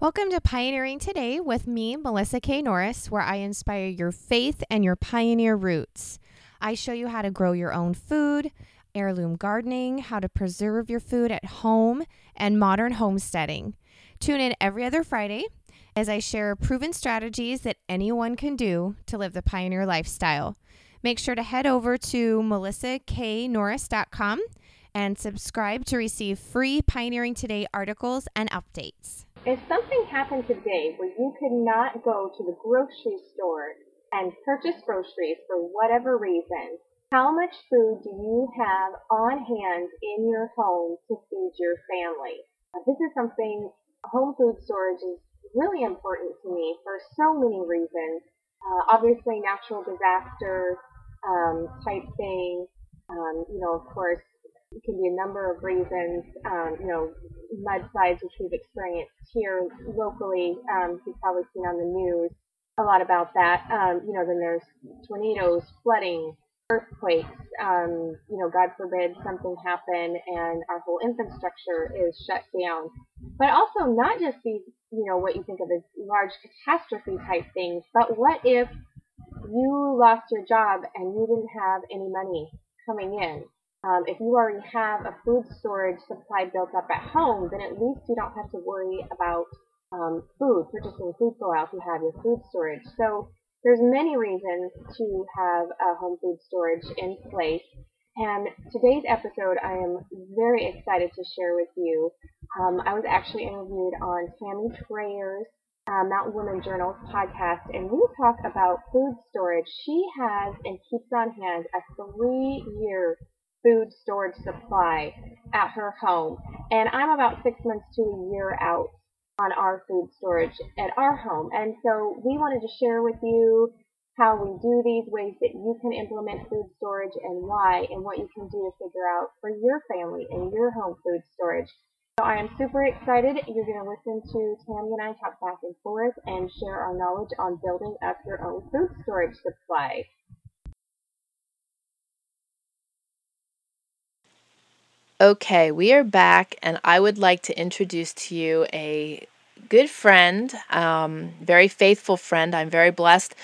Welcome to Pioneering Today with me, Melissa K. Norris, where I inspire your faith and your pioneer roots. I show you how to grow your own food, heirloom gardening, how to preserve your food at home, and modern homesteading. Tune in every other Friday as I share proven strategies that anyone can do to live the pioneer lifestyle. Make sure to head over to melissaknorris.com and subscribe to receive free Pioneering Today articles and updates. If something happened today where you could not go to the grocery store and purchase groceries for whatever reason, how much food do you have on hand in your home to feed your family? This is something home food storage is really important to me for so many reasons. Uh, obviously, natural disaster um, type thing. Um, you know, of course, it can be a number of reasons. Um, you know, mudslides, which we've experienced here locally. Um, you've probably seen on the news a lot about that. Um, you know, then there's tornadoes, flooding, earthquakes. Um, you know, God forbid something happen and our whole infrastructure is shut down. But also not just these, you know, what you think of as large catastrophe type things, but what if you lost your job and you didn't have any money coming in? Um, if you already have a food storage supply built up at home, then at least you don't have to worry about um, food, purchasing food for while if you have your food storage. So there's many reasons to have a home food storage in place. And today's episode, I am very excited to share with you. Um, I was actually interviewed on Tammy Trayer's uh, Mountain Woman Journals podcast, and we talk about food storage. She has and keeps on hand a three-year food storage supply at her home. And I'm about six months to a year out on our food storage at our home. And so we wanted to share with you how we do these ways that you can implement food storage and why and what you can do to figure out for your family and your home food storage. So I am super excited. You're going to listen to Tammy and I talk back and forth and share our knowledge on building up your own food storage supply. Okay, we are back, and I would like to introduce to you a good friend, um, very faithful friend. I'm very blessed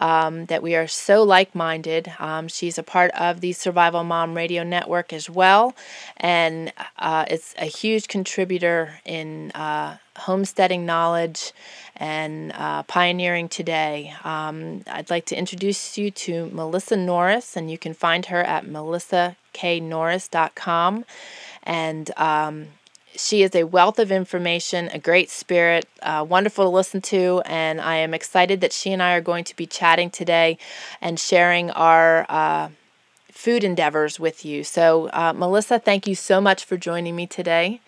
um, that we are so like minded. Um, she's a part of the Survival Mom Radio Network as well, and uh, it's a huge contributor in uh, homesteading knowledge and uh, pioneering today. Um, I'd like to introduce you to Melissa Norris, and you can find her at melissaknorris.com. And um, she is a wealth of information, a great spirit, uh, wonderful to listen to, and I am excited that she and I are going to be chatting today and sharing our uh, food endeavors with you. So, uh, Melissa, thank you so much for joining me today.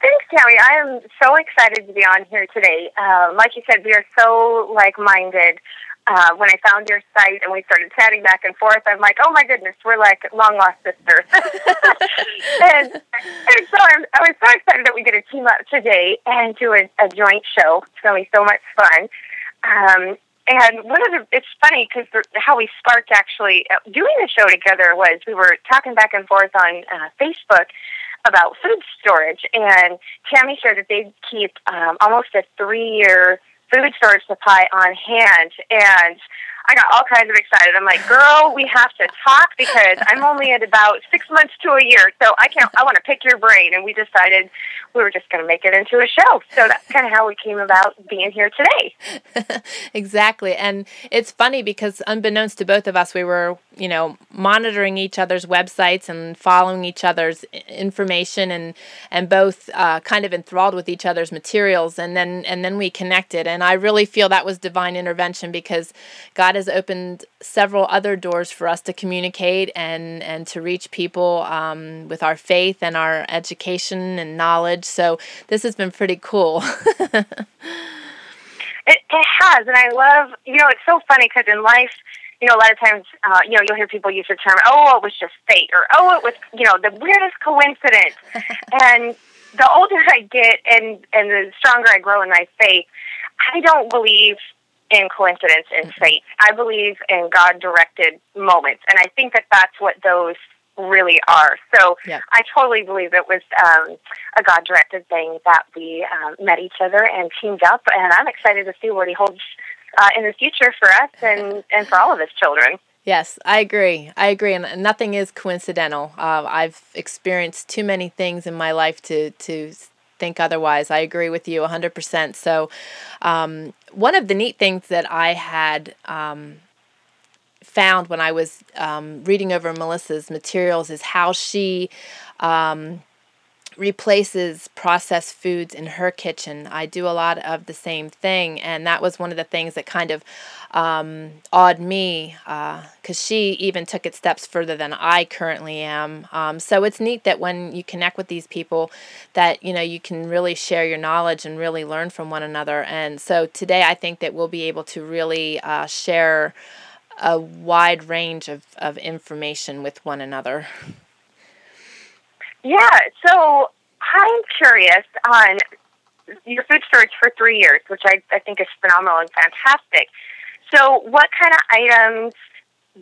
Thanks, Tammy. I am so excited to be on here today. Uh, like you said, we are so like minded uh, when I found your site and we started chatting back and forth, I'm like, oh my goodness, we're like long lost sisters. and, and so I'm, I was so excited that we get to team up today and do a, a joint show. It's going to be so much fun. Um, and one of the, it's funny because how we sparked actually uh, doing the show together was we were talking back and forth on uh, Facebook about food storage, and Tammy shared that they keep um, almost a three year food storage supply on hand. And I got all kinds of excited. I'm like, girl, we have to talk because I'm only at about six months to a year, so I can't. I want to pick your brain, and we decided we were just going to make it into a show. So that's kind of how we came about being here today. exactly, and it's funny because unbeknownst to both of us, we were, you know, monitoring each other's websites and following each other's information, and and both uh, kind of enthralled with each other's materials, and then and then we connected, and I really feel that was divine intervention because God has opened several other doors for us to communicate and, and to reach people um, with our faith and our education and knowledge. So this has been pretty cool. it, it has, and I love, you know, it's so funny because in life, you know, a lot of times, uh, you know, you'll hear people use the term, oh, it was just fate, or oh, it was, you know, the weirdest coincidence. and the older I get and, and the stronger I grow in my faith, I don't believe in coincidence and fate. I believe in God directed moments. And I think that that's what those really are. So Yep. I totally believe it was um, a God directed thing that we um, met each other and teamed up, and I'm excited to see what He holds uh, in the future for us and, and for all of His children. Yes, I agree. I agree, and nothing is coincidental. Uh, I've experienced too many things in my life to to think otherwise. I agree with you 100%. So, um, one of the neat things that I had um, found when I was um, reading over Melissa's materials is how she um, replaces processed foods in her kitchen. I do a lot of the same thing, and that was one of the things that kind of um, awed me because uh, she even took it steps further than I currently am. Um, so it's neat that when you connect with these people, that you know you can really share your knowledge and really learn from one another. And so today, I think that we'll be able to really uh, share a wide range of, of information with one another. Yeah, so I'm curious on your food storage for three years, which I, I think is phenomenal and fantastic. So, what kind of items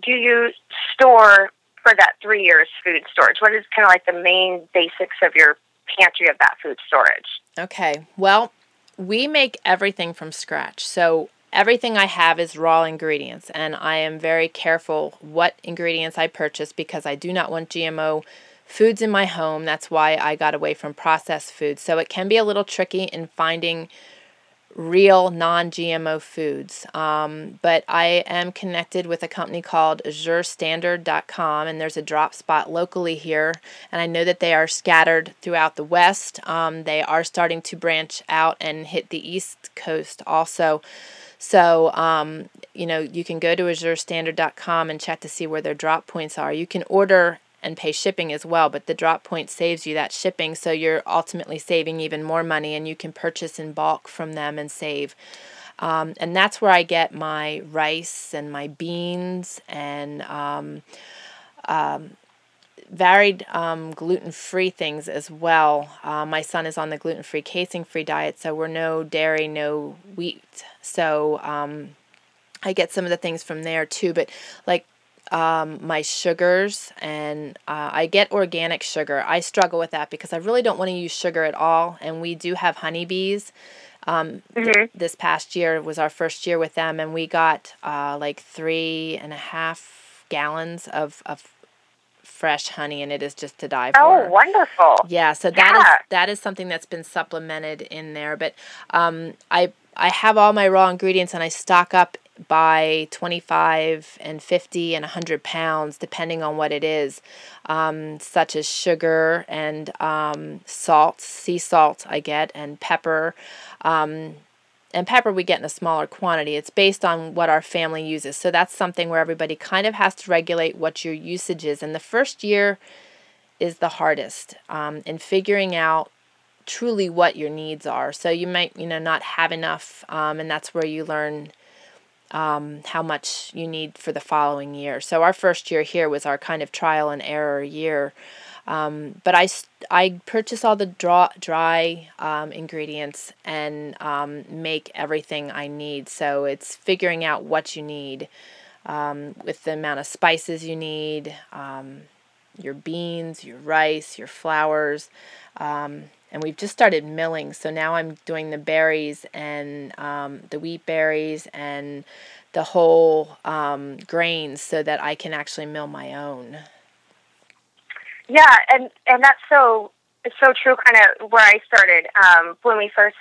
do you store for that three years food storage? What is kind of like the main basics of your pantry of that food storage? Okay, well, we make everything from scratch. So, everything I have is raw ingredients, and I am very careful what ingredients I purchase because I do not want GMO foods in my home. That's why I got away from processed foods. So it can be a little tricky in finding real non GMO foods. Um, but I am connected with a company called AzureStandard.com, and there's a drop spot locally here. And I know that they are scattered throughout the West. Um, they are starting to branch out and hit the East Coast also. So, um, you know, you can go to AzureStandard.com and check to see where their drop points are. You can order and pay shipping as well, but the drop point saves you that shipping, so you're ultimately saving even more money and you can purchase in bulk from them and save. Um, and that's where I get my rice and my beans and um, um, varied um, gluten free things as well. Uh, my son is on the gluten free, casein free diet, so we're no dairy, no wheat. So um, I get some of the things from there too. But like um, my sugars and uh, I get organic sugar. I struggle with that because I really don't want to use sugar at all. And we do have honeybees. Um, Mm-hmm. th- this past year was our first year with them, and we got uh, like three and a half gallons of, of fresh honey, and it is just to die for. Oh, wonderful. Yeah, so that is Yeah. that is something that's been supplemented in there. But um, I I have all my raw ingredients and I stock up by 25 and 50 and 100 pounds depending on what it is um, such as sugar and um, salt sea salt i get and pepper um, and pepper we get in a smaller quantity. It's based on what our family uses. So that's something where everybody kind of has to regulate what your usage is. And the first year is the hardest um, in figuring out truly what your needs are. So you might you know not have enough um, and that's where you learn um, how much you need for the following year so our first year here was our kind of trial and error year um, but I purchase all the draw, dry um, ingredients and um, make everything I need. So it's figuring out what you need um, with the amount of spices you need, um, your beans, your rice, your flours. And we've just started milling. So now I'm doing the berries and um, the wheat berries and the whole um, grains so that I can actually mill my own. Yeah, and and that's so so true. Kind of where I started um, when we first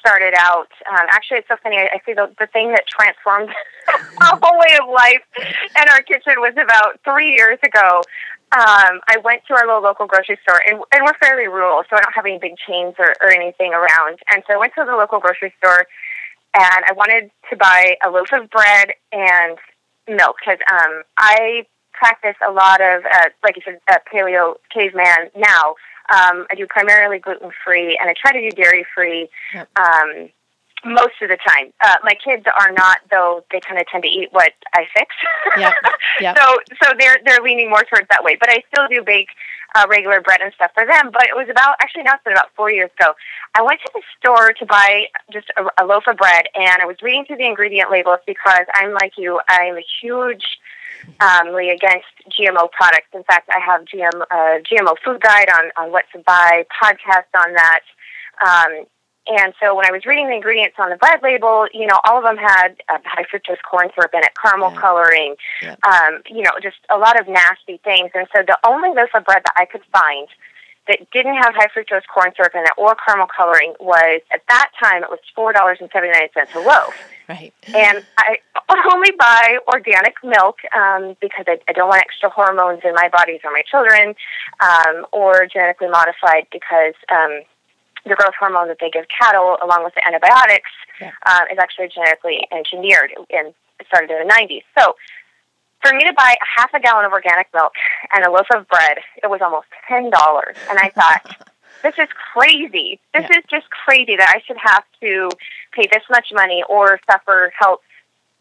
started out. Um, actually, it's so funny. I, I see the the thing that transformed our whole way of life in our kitchen was about three years ago. Um, I went to our little local grocery store, and, and we're fairly rural, so I don't have any big chains or, or anything around. And so I went to the local grocery store, and I wanted to buy a loaf of bread and milk because um, I practice a lot of, uh, like you said, uh, paleo caveman now. Um, I do primarily gluten free, and I try to do dairy free Yep. um, most of the time. Uh, my kids are not, though. They kind of tend to eat what I fix. Yep, yep. So, so they're they're leaning more towards that way. But I still do bake uh, regular bread and stuff for them. But it was about actually now it's been about four years ago. I went to the store to buy just a, a loaf of bread, and I was reading through the ingredient labels because I'm like you. I'm a huge um, against GMO products. In fact, I have GM, uh, GMO food guide on, on what to buy, podcast on that. Um, and so when I was reading the ingredients on the bread label, you know, all of them had uh, high fructose corn syrup in it, caramel yeah. coloring, yeah. um, you know, just a lot of nasty things. And so the only loaf of bread that I could find that didn't have high fructose corn syrup in it or caramel coloring was at that time it was four dollars and seventy nine cents a loaf. Right. And I only buy organic milk um, because I, I don't want extra hormones in my bodies or my children, um, or genetically modified because um, the growth hormone that they give cattle, along with the antibiotics, yeah. uh, is actually genetically engineered and it started in the 90s. So for me to buy a half a gallon of organic milk and a loaf of bread, it was almost $10. And I thought, this is crazy. This yeah. is just crazy that I should have to pay this much money or suffer health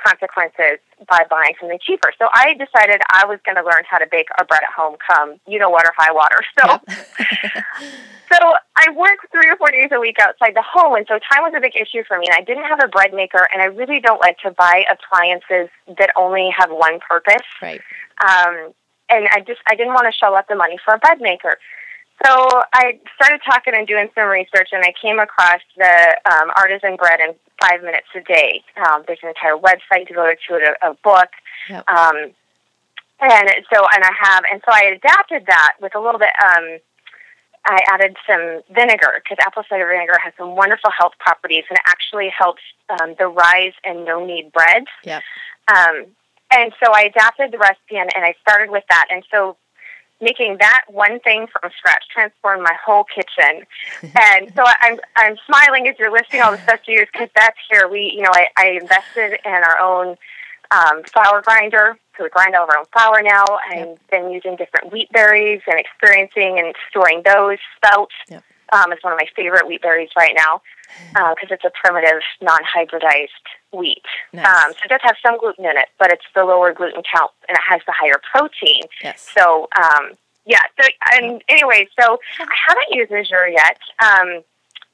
consequences by buying something cheaper. So I decided I was going to learn how to bake our bread at home come, you know, water, high water. So, yep. so I work three or four days a week outside the home. And so time was a big issue for me. And I didn't have a bread maker. And I really don't like to buy appliances that only have one purpose. Right. Um, and I just, I didn't want to shell out the money for a bread maker. So I started talking and doing some research, and I came across the um, artisan bread in five minutes a day. Um, there's an entire website devoted to it, a, a book. Yep. Um, and so, and I have, and so I adapted that with a little bit. Um, I added some vinegar because apple cider vinegar has some wonderful health properties, and it actually helps um, the rise and no knead breads. Yep. Um, and so I adapted the recipe, and, and I started with that. And so making that one thing from scratch transformed my whole kitchen. and so I'm I'm smiling as you're listing all the stuff to use because that's here. We you know I, I invested in our own um, flour grinder, so we grind all our own flour now. I've yep. been using different wheat berries and experiencing and storing those. Spelt yep. um, is one of my favorite wheat berries right now because uh, it's a primitive, non-hybridized wheat. Nice. Um, so it does have some gluten in it, but it's the lower gluten count and it has the higher protein. Yes. So, um, yeah. So, and anyway, so I haven't used Azure yet. Um,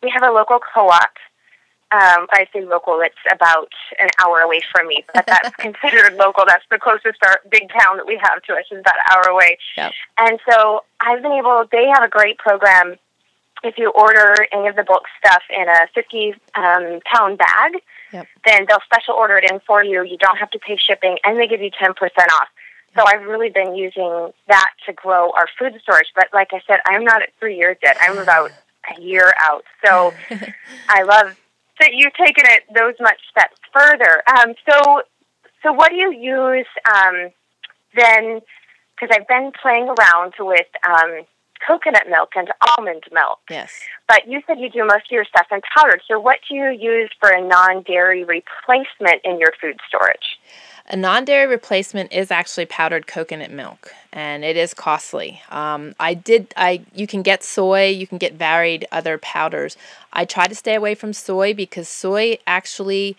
we have a local co-op. Um, I say local, it's about an hour away from me, but that's considered local. That's the closest our big town that we have to us is about an hour away. Yep. And so I've been able, they have a great program if you order any of the bulk stuff in a 50 um, pound bag, yep. then they'll special order it in for you. You don't have to pay shipping, and they give you 10% off. So I've really been using that to grow our food storage. But like I said, I'm not at three years yet. I'm about a year out. So I love that you've taken it those much steps further. Um, so, so what do you use um, then? Because I've been playing around with um, coconut milk and almond milk. Yes. But you said you do most of your stuff in powdered. So what do you use for a non-dairy replacement in your food storage? A non-dairy replacement is actually powdered coconut milk, and it is costly. Um, I did. I you can get soy. You can get varied other powders. I try to stay away from soy because soy actually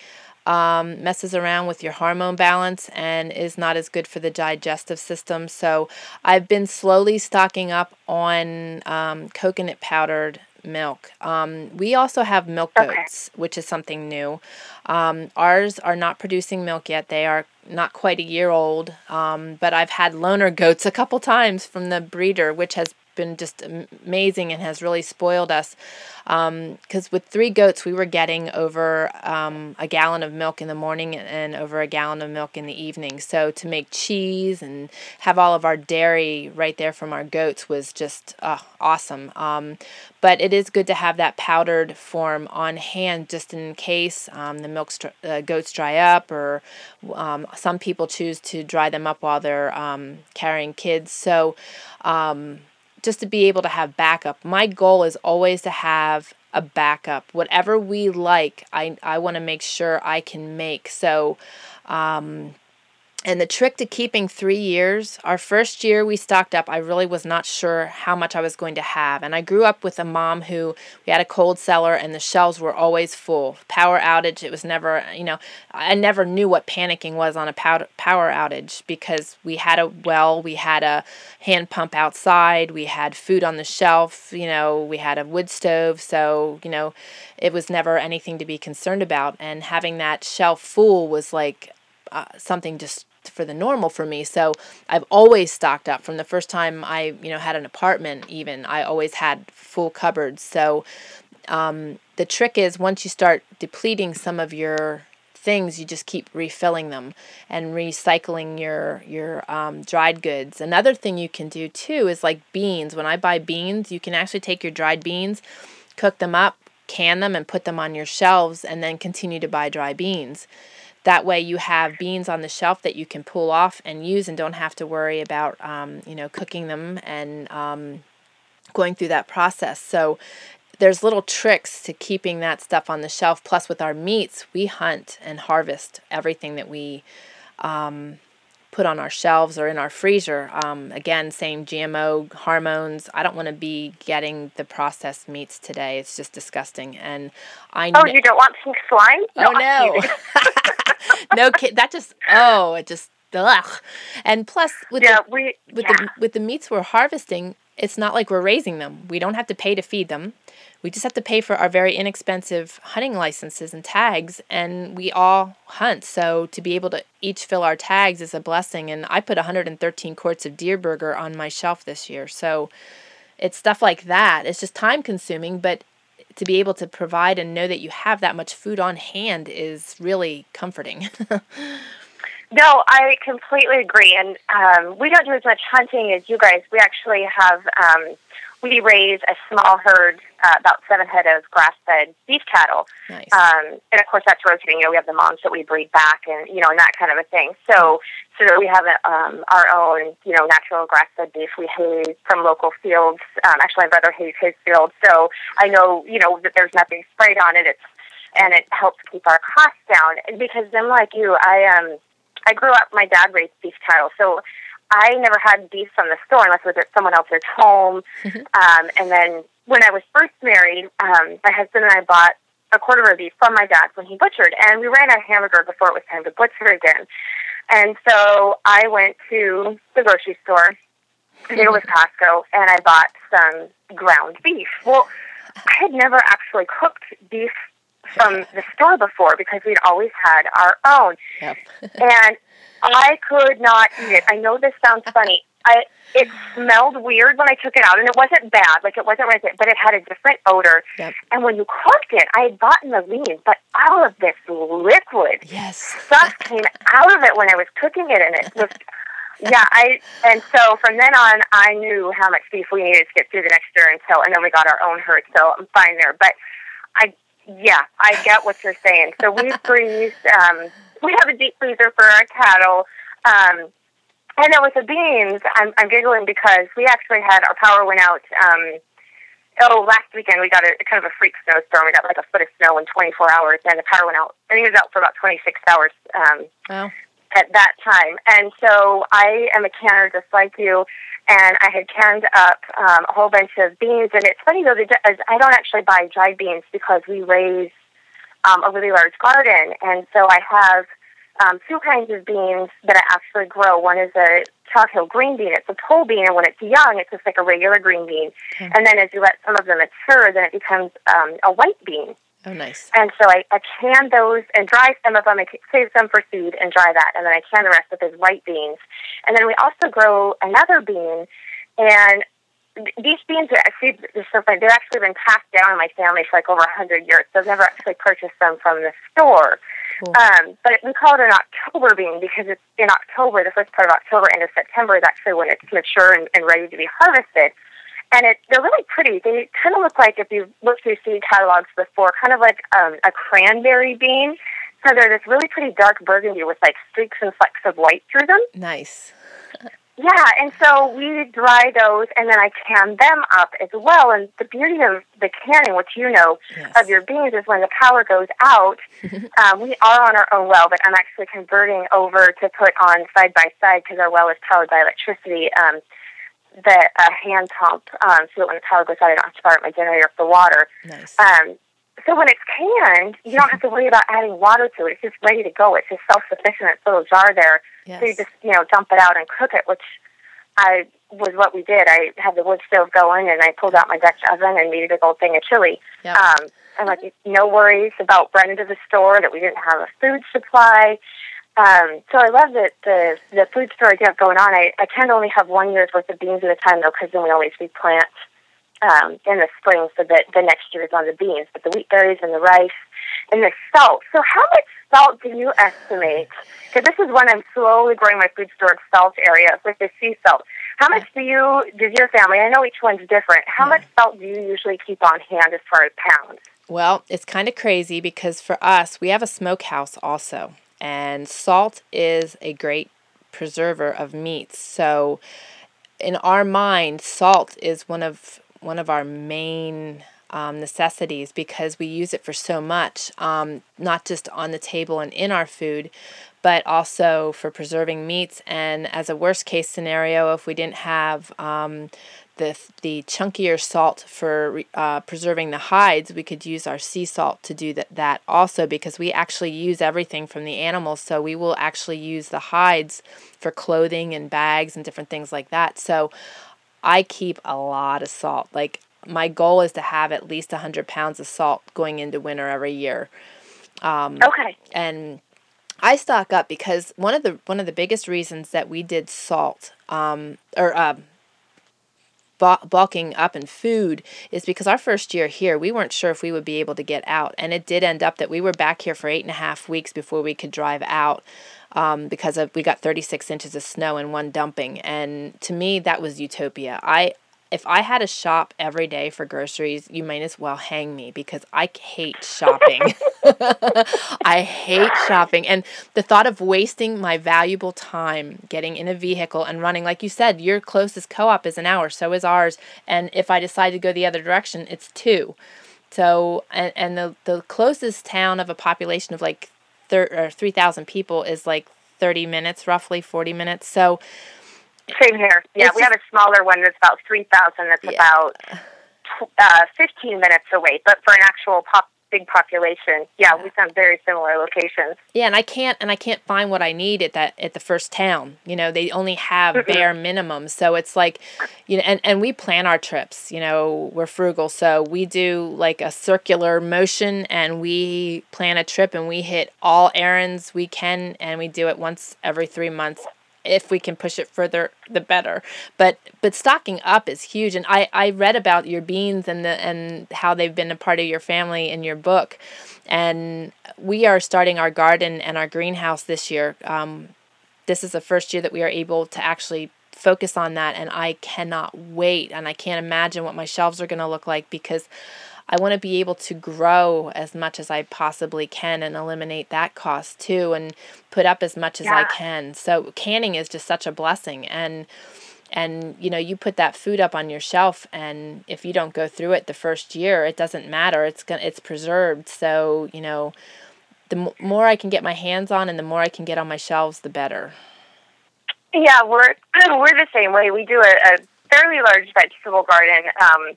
um, messes around with your hormone balance and is not as good for the digestive system. So I've been slowly stocking up on um, coconut powdered milk. Um, we also have milk goats, okay. which is something new. Um, ours are not producing milk yet. They are not quite a year old, um, but I've had loaner goats a couple times from the breeder, which has been just amazing and has really spoiled us. Because um, with three goats, we were getting over um, a gallon of milk in the morning and over a gallon of milk in the evening. So to make cheese and have all of our dairy right there from our goats was just uh, awesome. Um, but it is good to have that powdered form on hand just in case um, the milk uh, goats dry up or um, some people choose to dry them up while they're um, carrying kids. So um, just to be able to have backup. My goal is always to have a backup. Whatever we like, I, I want to make sure I can make. So, um, and the trick to keeping three years, our first year we stocked up, I really was not sure how much I was going to have. And I grew up with a mom who we had a cold cellar and the shelves were always full. Power outage, it was never, you know, I never knew what panicking was on a power outage because we had a well, we had a hand pump outside, we had food on the shelf, you know, we had a wood stove. So, you know, it was never anything to be concerned about. And having that shelf full was like uh, something just for the normal for me. So I've always stocked up from the first time I, you know, had an apartment even. I always had full cupboards. So um, the trick is once you start depleting some of your things you just keep refilling them and recycling your your um, dried goods another thing you can do too is like beans when i buy beans you can actually take your dried beans cook them up can them and put them on your shelves and then continue to buy dry beans that way you have beans on the shelf that you can pull off and use and don't have to worry about um, you know cooking them and um, going through that process so there's little tricks to keeping that stuff on the shelf. Plus, with our meats, we hunt and harvest everything that we um, put on our shelves or in our freezer. Um, again, same GMO hormones. I don't want to be getting the processed meats today. It's just disgusting. And I oh, you don't want pink slime? Oh no, no kid. That just oh, it just ugh. And plus, with yeah, the we, with yeah. the with the meats we're harvesting, it's not like we're raising them. We don't have to pay to feed them. We just have to pay for our very inexpensive hunting licenses and tags, and we all hunt. So to be able to each fill our tags is a blessing. And I put 113 quarts of deer burger on my shelf this year. So it's stuff like that. It's just time consuming, but to be able to provide and know that you have that much food on hand is really comforting. No, I completely agree. And um, we don't do as much hunting as you guys. We actually have um, we raise a small herd, uh, about seven head of grass-fed beef cattle. Nice. Um, and of course, that's rotating. You know, we have the moms that we breed back, and you know, and that kind of a thing. So, so that we have um, our own, you know, natural grass-fed beef. We haze from local fields. Um, actually, my brother hazes his field, so I know, you know, that there's nothing sprayed on it. It's and it helps keep our costs down. Because then, like you, I um, I grew up. My dad raised beef cattle, so I never had beef from the store unless it was at someone else's home. um, and then when I was first married, um, my husband and I bought a quarter of a beef from my dad when he butchered, and we ran out of hamburger before it was time to butcher again. And so I went to the grocery store. It was Costco, and I bought some ground beef. Well, I had never actually cooked beef from the store before because we'd always had our own. Yep. and I could not eat it. I know this sounds funny. I it smelled weird when I took it out, and it wasn't bad. Like it wasn't right, but it had a different odor. Yep. And when you cooked it, I had gotten the lean, but all of this liquid yes. stuff came out of it when I was cooking it, and it was. Yeah, I and so from then on, I knew how much beef we needed to get through the next year until, and then we got our own herd, so I'm fine there. But I, yeah, I get what you're saying. So we freeze. Um, we have a deep freezer for our cattle. Um, and then with the beans, I'm, I'm giggling because we actually had our power went out. Um, oh, last weekend we got a kind of a freak snowstorm. We got like a foot of snow in 24 hours, and the power went out. I think it was out for about 26 hours um, Wow. at that time. And so I am a canner just like you, and I had canned up um, a whole bunch of beans. And it's funny though, that I don't actually buy dried beans because we raise um, a really large garden, and so I have um, two kinds of beans that I actually grow. One is a Chalk Hill green bean. It's a pole bean, and when it's young, it's just like a regular green bean. Okay. And then as you let some of them mature, then it becomes um, a white bean. Oh, nice. And so I, I can those and dry some of them. I save some for seed and dry that, and then I can the rest of those white beans. And then we also grow another bean, and these beans are actually they're so funny. They've actually been passed down in my family for like over a hundred years. So I've never actually purchased them from the store. Cool. Um, but we call it an October bean because it's in October, the first part of October, end of September is actually when it's mature and, and ready to be harvested. And it, they're really pretty. They kind of look like, if you've looked through seed catalogs before, kind of like um, a cranberry bean. So they're this really pretty dark burgundy with like streaks and flecks of white through them. Nice. Yeah, and so we dry those and then I can them up as well. And the beauty of the canning, which you know Yes. of your beans, is when the power goes out, um, we are on our own well, but I'm actually converting over to put on side by side because our well is powered by electricity. Um, the uh, hand pump, um, so that when the power goes out, I don't have to fire up my generator for water. Nice. Um, so when it's canned, you don't have to worry about adding water to it. It's just ready to go. It's just self-sufficient. It's a little jar there. Yes. So you just, you know, dump it out and cook it, which I was what we did. I had the wood stove going and I pulled out my Dutch oven and made a big old thing of chili. Yep. Um, and like no worries about running to the store that we didn't have a food supply. Um, so I love that the the food storage you have going on. I, I tend to only have one year's worth of beans at a time though, because then we always replant um, in the spring so that the next year is on the beans. But the wheat berries and the rice and the salt. So how much salt do you estimate? Because this is when I'm slowly growing my food storage salt area with the sea salt. How much do you, does your family, I know each one's different, how much salt do you usually keep on hand as far as pounds? Well, it's kind of crazy because for us, we have a smokehouse also, and salt is a great preserver of meats. So, in our mind, salt is one of one of our main um, necessities because we use it for so much, um, not just on the table and in our food, but also for preserving meats. And as a worst case scenario, if we didn't have um, the, the chunkier salt for uh, preserving the hides, we could use our sea salt to do that, that also because we actually use everything from the animals. So we will actually use the hides for clothing and bags and different things like that. So I keep a lot of salt. Like my goal is to have at least 100 pounds of salt going into winter every year. Um, okay. And I stock up because one of the one of the biggest reasons that we did salt um, or uh, bulking up in food is because our first year here we weren't sure if we would be able to get out, and it did end up that we were back here for eight and a half weeks before we could drive out. Um, because of we got 36 inches of snow in one dumping, and to me that was utopia. I if I had to shop every day for groceries, you might as well hang me because I hate shopping. I hate shopping. And the thought of wasting my valuable time getting in a vehicle and running, like you said, your closest co op is an hour, so is ours. And if I decide to go the other direction, it's two. So, and, and the, the closest town of a population of like thir- or 3,000 people is like 30 minutes, roughly 40 minutes. So, same here. Yeah, it's we have a smaller one that's about 3,000 that's yeah. about uh, 15 minutes away. But for an actual pop, big population, yeah, we found very similar locations. Yeah, and I can't and I can't find what I need at that at the first town. You know, they only have mm bare minimum. So it's like, you know, and and we plan our trips. You know, we're frugal, so we do like a circular motion, and we plan a trip, and we hit all errands we can, and we do it once every three months if we can push it further the better. But but stocking up is huge. And i i read about your beans and the and how they've been a part of your family in your book. And we are starting our garden and our greenhouse this year. Um, this is the first year that we are able to actually focus on that. And i cannot wait. And i can't imagine what my shelves are going to look like because I want to be able to grow as much as I possibly can and eliminate that cost too and put up as much as yeah. I can. So canning is just such a blessing and and you know you put that food up on your shelf and if you don't go through it the first year it doesn't matter it's going it's preserved so you know the m- more I can get my hands on and the more I can get on my shelves the better yeah we're we're the same way we do a, a fairly large vegetable garden um,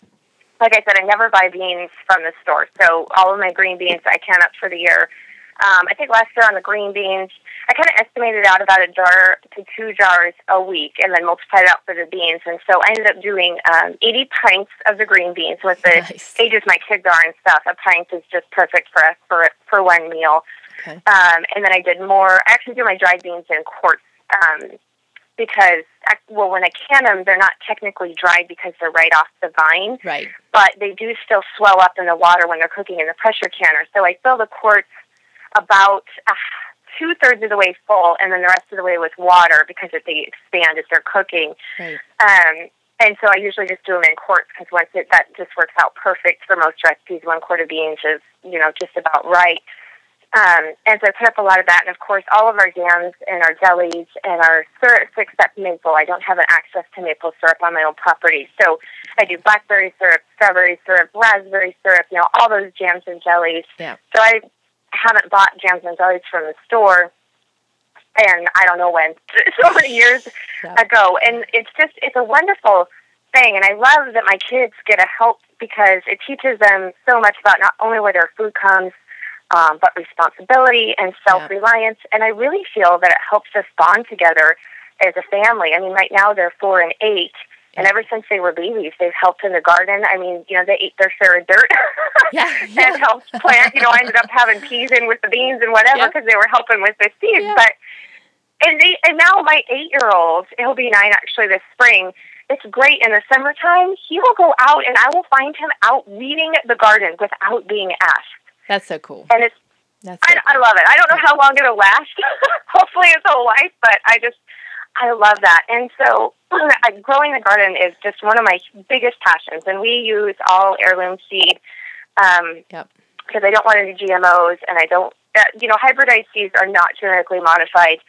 like I said, I never buy beans from the store. So all of my green beans I can up for the year. Um, I think last year on the green beans, I kind of estimated out about a jar to two jars a week and then multiplied it out for the beans. And so I ended up doing um, 80 pints of the green beans with the nice. ages my kids are and stuff. A pint is just perfect for us for, for one meal. Okay. Um, and then I did more. I actually do my dried beans in quarts um, because well when I can them they're not technically dried because they're right off the vine. Right. But they do still swell up in the water when they're cooking in the pressure canner. So I fill the quarts about uh, two thirds of the way full, and then the rest of the way with water because if they expand as they're cooking. Right. Um, and so I usually just do them in quarts because once it that just works out perfect for most recipes. One quart of beans is you know just about right. Um, and so I put up a lot of that, and of course, all of our jams and our jellies and our syrups, except maple. I don't have an access to maple syrup on my own property, so I do blackberry syrup, strawberry syrup, raspberry syrup. You know, all those jams and jellies. Yeah. So I haven't bought jams and jellies from the store, and I don't know when, so many years yeah. ago. And it's just it's a wonderful thing, and I love that my kids get a help because it teaches them so much about not only where their food comes um, but responsibility and self reliance. Yeah. And I really feel that it helps us bond together as a family. I mean, right now they're four and eight. And ever since they were babies, they've helped in the garden. I mean, you know, they eat their share of dirt yeah, yeah. and helped plant. You know, I ended up having peas in with the beans and whatever because they were helping with the seeds. But and they and now my eight year old, he'll be nine actually this spring. It's great in the summertime. He will go out, and I will find him out weeding the garden without being asked. That's so cool. And it's That's I, so I cool. love it. I don't know how long it'll last. Hopefully, his whole life. But I just, I love that. And so, growing the garden is just one of my biggest passions. And we use all heirloom seed. Um, Yep. Because I don't want any GMOs, and I don't. Uh, you know, hybridized seeds are not genetically modified,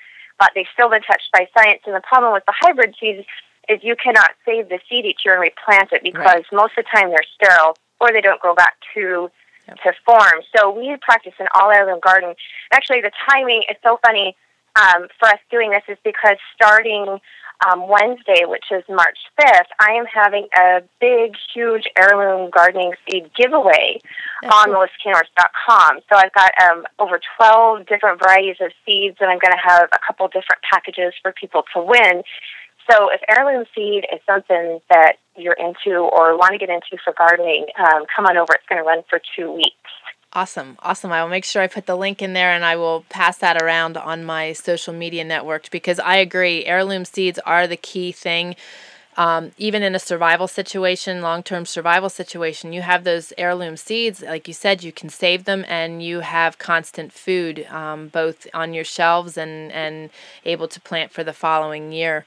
but they've still been touched by science. And the problem with the hybrid seeds is you cannot save the seed each year and replant it because Right. most of the time they're sterile or they don't grow back to Yep. to form. So we practice an all heirloom garden. Actually, the timing is so funny um, for us doing this is because starting um, Wednesday, which is March 5th, I am having a big, huge heirloom gardening seed giveaway That's on cool. melissanorris.com. So I've got um, over 12 different varieties of seeds, and I'm going to have a couple different packages for people to win. So if heirloom seed is something that you're into or want to get into for gardening, um, come on over. It's going to run for two weeks. Awesome. Awesome. I will make sure I put the link in there and I will pass that around on my social media network because I agree. Heirloom seeds are the key thing. Um, even in a survival situation, long term survival situation, you have those heirloom seeds. Like you said, you can save them and you have constant food um, both on your shelves and, and able to plant for the following year.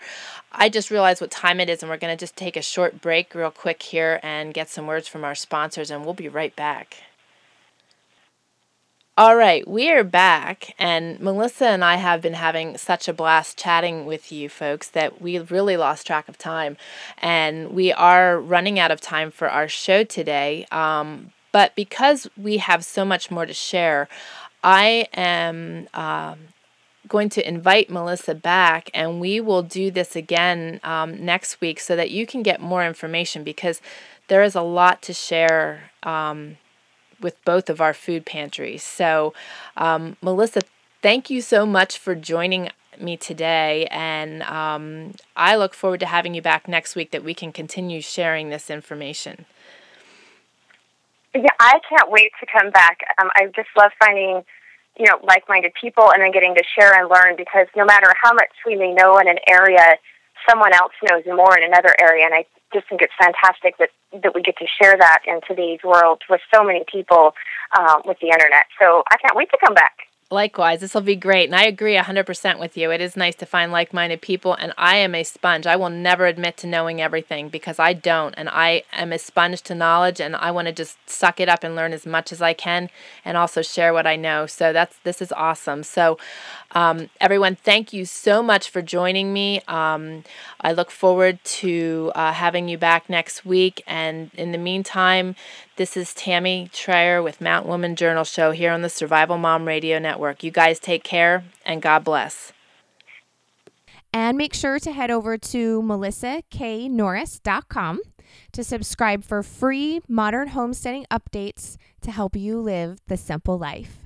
I just realized what time it is, and we're going to just take a short break, real quick, here and get some words from our sponsors, and we'll be right back. All right, we are back, and Melissa and I have been having such a blast chatting with you folks that we really lost track of time, and we are running out of time for our show today. Um, but because we have so much more to share, I am um, going to invite Melissa back, and we will do this again um, next week so that you can get more information because there is a lot to share. Um, with both of our food pantries. So, um, Melissa, thank you so much for joining me today. And um, I look forward to having you back next week that we can continue sharing this information. Yeah, I can't wait to come back. Um, I just love finding, you know, like-minded people and then getting to share and learn because no matter how much we may know in an area, someone else knows more in another area. And I just think it's fantastic that, that we get to share that in today's world with so many people um, with the internet. So I can't wait to come back. Likewise, this will be great. And I agree 100% with you. It is nice to find like minded people. And I am a sponge. I will never admit to knowing everything because I don't. And I am a sponge to knowledge and I want to just suck it up and learn as much as I can and also share what I know. So that's this is awesome. So, um, everyone, thank you so much for joining me. Um, I look forward to uh, having you back next week. And in the meantime, this is Tammy Trayer with Mount Woman Journal Show here on the Survival Mom Radio Network. You guys take care and God bless. And make sure to head over to melissaknorris.com to subscribe for free modern homesteading updates to help you live the simple life.